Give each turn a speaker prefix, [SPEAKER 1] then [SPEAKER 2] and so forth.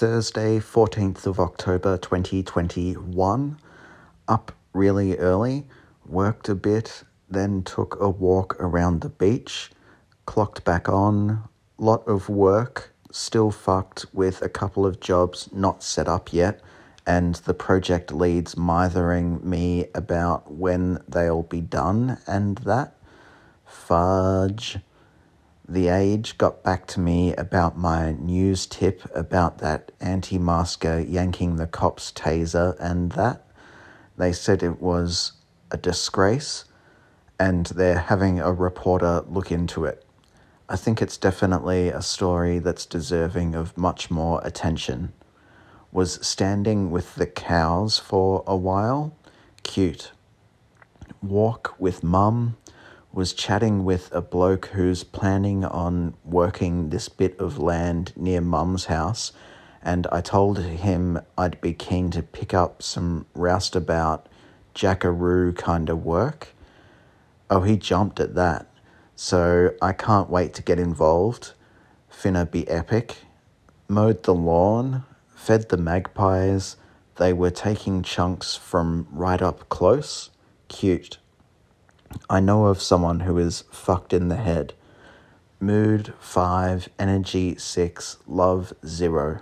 [SPEAKER 1] Thursday, 14th of October 2021. Up really early, worked a bit, then took a walk around the beach, clocked back on, lot of work, still fucked with a couple of jobs not set up yet, and the project leads mithering me about when they'll be done and that. Fudge. The Age got back to me about my news tip about that anti masker uh, yanking the cop's taser and that. They said it was a disgrace and they're having a reporter look into it. I think it's definitely a story that's deserving of much more attention. Was standing with the cows for a while. Cute. Walk with mum was chatting with a bloke who's planning on working this bit of land near mum's house, and I told him I'd be keen to pick up some roustabout jackaroo kind of work. Oh, he jumped at that. So I can't wait to get involved. Finna be epic. Mowed the lawn, fed the magpies. They were taking chunks from right up close. Cute. I know of someone who is fucked in the head. Mood 5, energy 6, love 0.